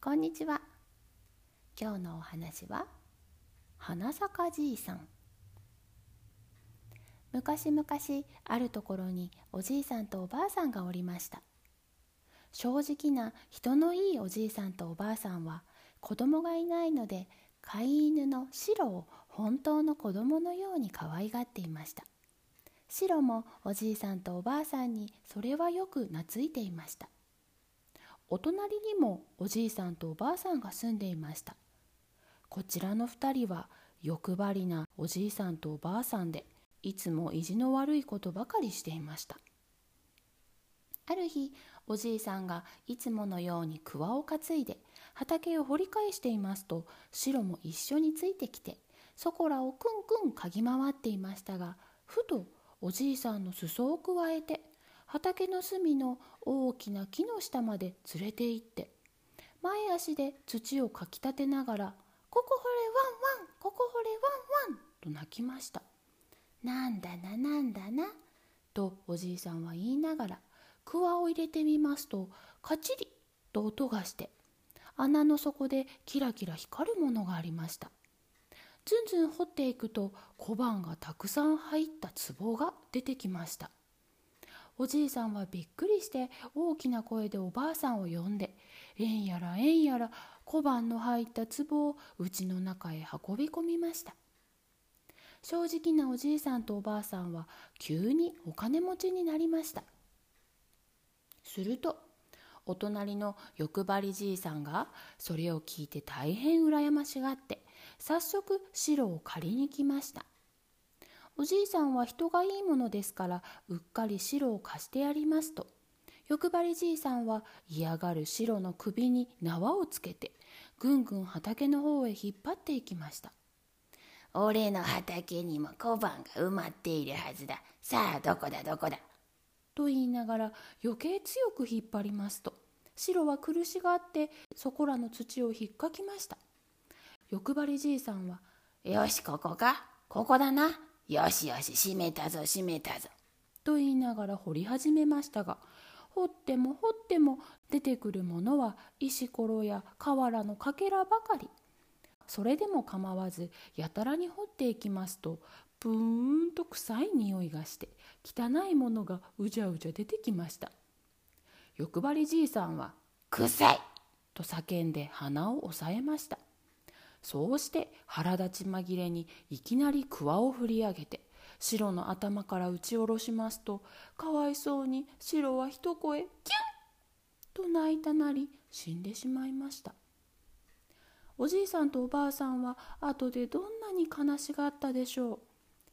こんにちは。今日のお話は花咲じいさん。昔々あるところにおじいさんとおばあさんがおりました。正直な人のいいおじいさんとおばあさんは子供がいないので飼い犬のシロを本当の子供のように可愛がっていました。シロもおじいさんとおばあさんにそれはよく懐いていました。お隣にもおじいさんとおばあさんが住んでいました。こちらの2人は欲張りなおじいさんとおばあさんでいつも意地の悪いことばかりしていました。ある日おじいさんがいつものように桑を担いで畑を掘り返していますとシロも一緒についてきてそこらをくんくん嗅ぎ回っていましたがふとおじいさんの裾をくわえて畑の隅の大きな木の下まで連れて行って前足で土をかきたてながら「ここ掘れワンワンここ掘れワンワン」と泣きました「なんだななんだな」とおじいさんは言いながらくわを入れてみますとカチリと音がして穴の底でキラキラ光るものがありました。ずんずん掘っていくと小判がたくさん入った壺が出てきました。おじいさんはびっくりして大きな声でおばあさんを呼んでえんやらえんやら小判の入った壺を家の中へ運び込みました正直なおじいさんとおばあさんは急にお金持ちになりました。するとお隣の欲張りじいさんがそれを聞いて大変羨ましがって早速白を借りに来ました。おじいさんは人がいいものですからうっかり白を貸してやりますと。欲張りじいさんは嫌がる白の首に縄をつけてぐんぐん畑の方へ引っ張っていきました。俺の畑にも小判が埋まっているはずだ。さあどこだどこだ？と言いながら余計強く引っ張りますと。白は苦しがってそこらの土を引っかきました。欲張りじいさんは「よしここか。ここだなよしよし閉めたぞ閉めたぞ」と言いながら掘り始めましたが掘っても掘っても出てくるものは石ころや瓦のかけらばかり。それでも構わずやたらに掘っていきますとプーンと臭い匂いがして汚いものがうじゃうじゃ出てきました。欲張りじいさんは「臭い!」と叫んで鼻を押さえましたそうして腹立ち紛れにいきなり桑を振り上げて白の頭から打ち下ろしますとかわいそうに白は一声キュンと泣いたなり死んでしまいました。おじいさんとおばあさんは後でどんなに悲しがったでしょう。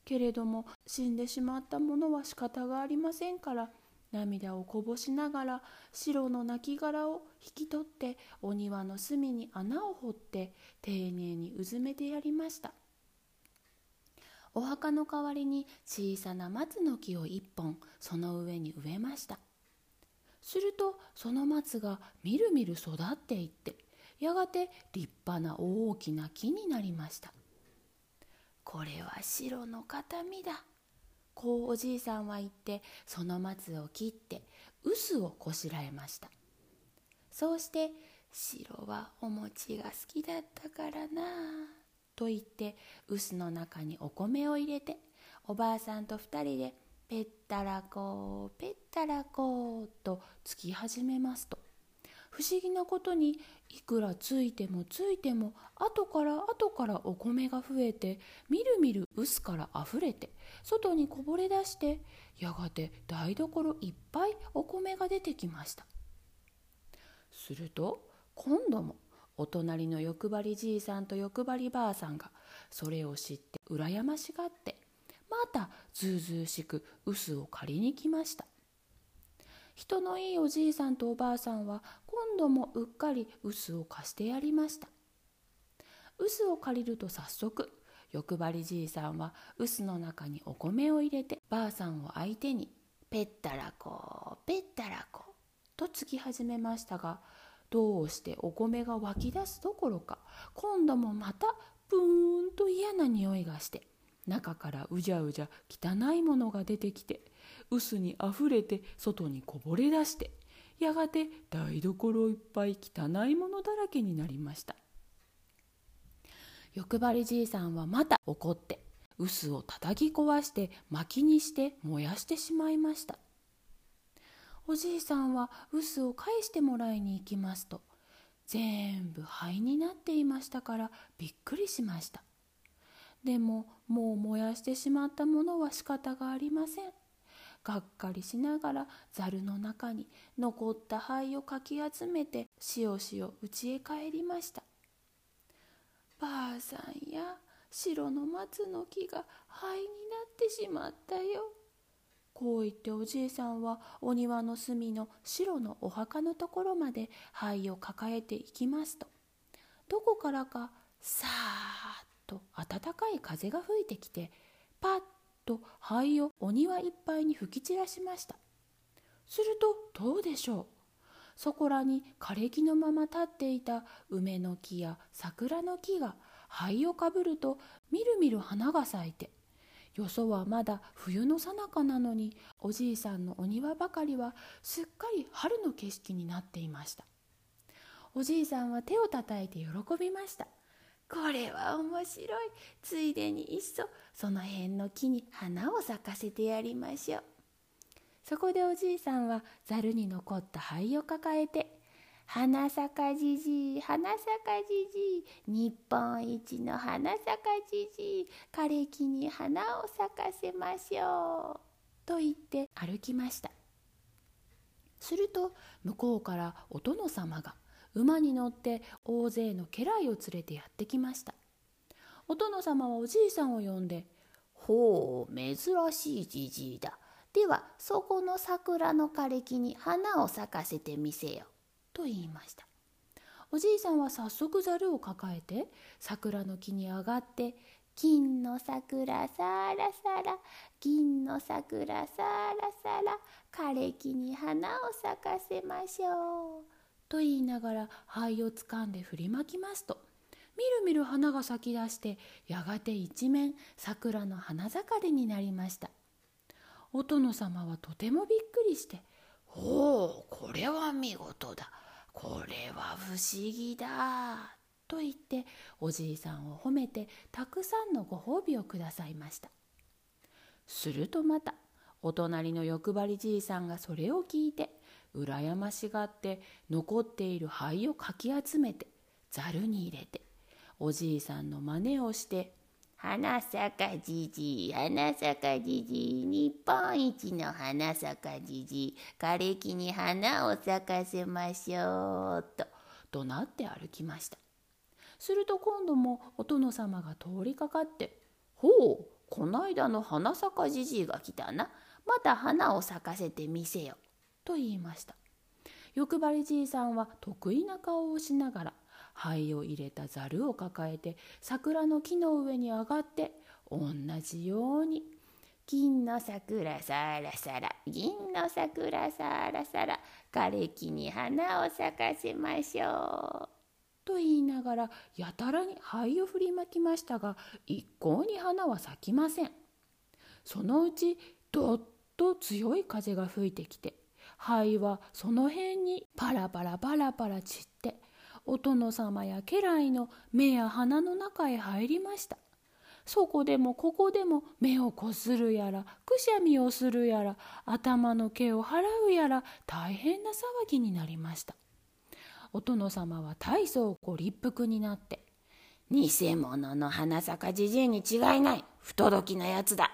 けれども死んでしまったものは仕方がありませんから涙をこぼしながら白の亡骸を引き取ってお庭の隅に穴を掘って丁寧にうずめてやりました。お墓の代わりに小さな松の木を一本その上に植えました。するとその松がみるみる育っていってやがて立派な大きな木になりました。これは白の形見だ。こうおじいさんは言ってその松を切って臼をこしらえました。そうして「白はお餅が好きだったからな」と言って臼の中にお米を入れておばあさんと二人で「ぺったらこうぺったらこう」とつき始めますと。不思議なことにいくらついてもついても後から後からお米が増えてみるみる臼からあふれて外にこぼれ出してやがて台所いっぱいお米が出てきました。すると今度もお隣の欲張りじいさんと欲張りばあさんがそれを知って羨ましがってまたずうずうしく臼を借りに来ました。人のいいおじいさんとおばあさんは今度もうっかり臼を貸してやりました。臼を借りると早速欲張りじいさんは臼の中にお米を入れてばあさんを相手に「ぺったらこぺったらこ」とつき始めましたがどうしてお米が湧き出すどころか今度もまたプーンと嫌な匂いがして中からうじゃうじゃ汚いものが出てきて臼にあふれて外にこぼれ出してやがて台所いっぱい汚いものだらけになりました。欲張りじいさんはまた怒って臼を叩き壊して薪にして燃やしてしまいました。おじいさんは臼を返してもらいに行きますと全部灰になっていましたからびっくりしました。でももう燃やしてしまったものは仕方がありません。がっかりしながらざるの中に残った灰をかき集めてしおしお家へ帰りました。ばあさんや白の松の木が灰になってしまったよ。こう言っておじいさんはお庭の隅の白のお墓のところまで灰を抱えていきますと。どこからかさーっと暖かい風が吹いてきてパッと灰をお庭いっぱいに吹き散らしました。するとどうでしょう？そこらに枯れ木のまま立っていた梅の木や桜の木が灰をかぶるとみるみる花が咲いてよそはまだ冬のさなかなのにおじいさんのお庭ばかりはすっかり春の景色になっていました。おじいさんは手をたたいて喜びました。これは面白い。ついでにいっそその辺の木に花を咲かせてやりましょう。そこでおじいさんはざるに残った灰を抱えて「花咲かじじい花咲かじじい日本一の花咲かじじい枯れ木に花を咲かせましょう」と言って歩きました。すると向こうからお殿様が馬に乗って大勢の家来を連れてやってきました。お殿様はおじいさんを呼んで「ほう珍しいじじいだ。ではそこの桜の枯れ木に花を咲かせてみせよ」と言いました。おじいさんは早速ざるを抱えて桜の木に上がって「金の桜さらさら銀の桜さらさら枯れ木に花を咲かせましょう」と言いながら灰をつかんで振りまきますとみるみる花が咲き出してやがて一面桜の花盛りになりました。お殿様はとてもびっくりして「おおこれは見事だ。これは不思議だ」と言っておじいさんを褒めてたくさんのご褒美をくださいました。するとまたお隣の欲張りじいさんがそれを聞いて羨ましがって残っている灰をかき集めてざるに入れておじいさんの真似をして「花咲かじじい花咲かじじい日本一の花咲かじじい枯れ木に花を咲かせましょう」と怒鳴って歩きました。すると今度もお殿様が通りかかって「ほうこないだの花咲かじじいが来たな。また花を咲かせてみせよ」と言いました。欲張りじいさんは得意な顔をしながら灰を入れたざるを抱えて桜の木の上に上がって同じように「金の桜さらさら銀の桜さらさら枯れ木に花を咲かせましょう」と言いながらやたらに灰を振りまきましたが一向に花は咲きません。そのうちどっと強い風が吹いてきて灰はその辺にパラパラパラパラ散ってお殿様や家来の目や鼻の中へ入りました。そこでもここでも目をこするやらくしゃみをするやら頭の毛を払うやら大変な騒ぎになりました。お殿様は大層ご立腹になって「偽物の花咲かじじいに違いない不届きなやつだ」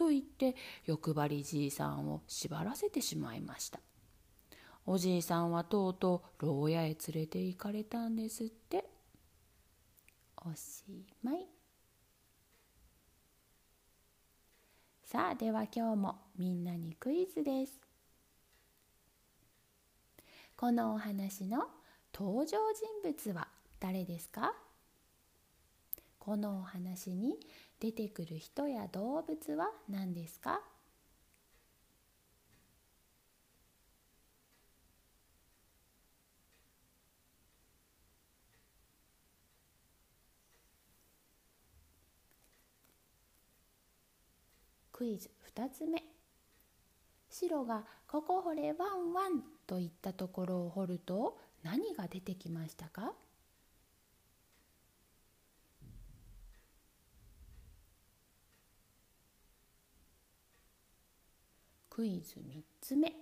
と言って欲張りじいさんを縛らせてしまいました。おじいさんはとうとう牢屋へ連れて行かれたんですって。おしまい。さあでは今日もみんなにクイズです。このお話の登場人物は誰ですか？このお話に出てくる人や動物は何ですか？クイズ2つ目。白が「ここ掘れワンワン」と言ったところを掘ると何が出てきましたか？クイズ3つ目。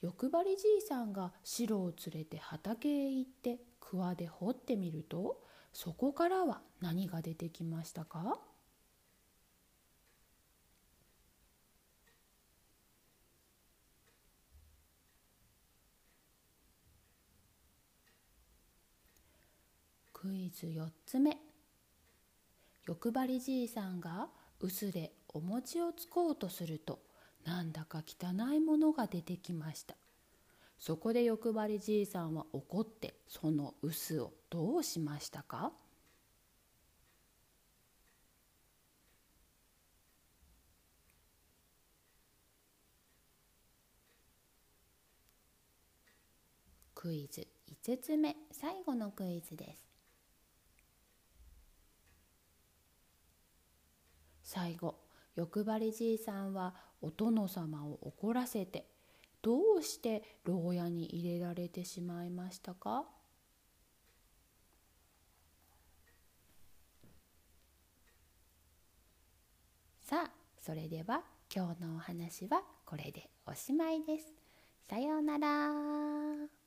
欲張りじいさんが白を連れて畑へ行って桑で掘ってみるとそこからは何が出てきましたか？クイズ4つ目。欲張りじいさんが臼でお餅をつこうとするとなんだか汚いものが出てきました。そこで欲張りじいさんは怒ってその臼をどうしましたか？クイズ5つ目最後のクイズです。最後欲張りじいさんはお殿様を怒らせてどうして牢屋に入れられてしまいましたか？さあそれでは今日のお話はこれでおしまいです。さようなら。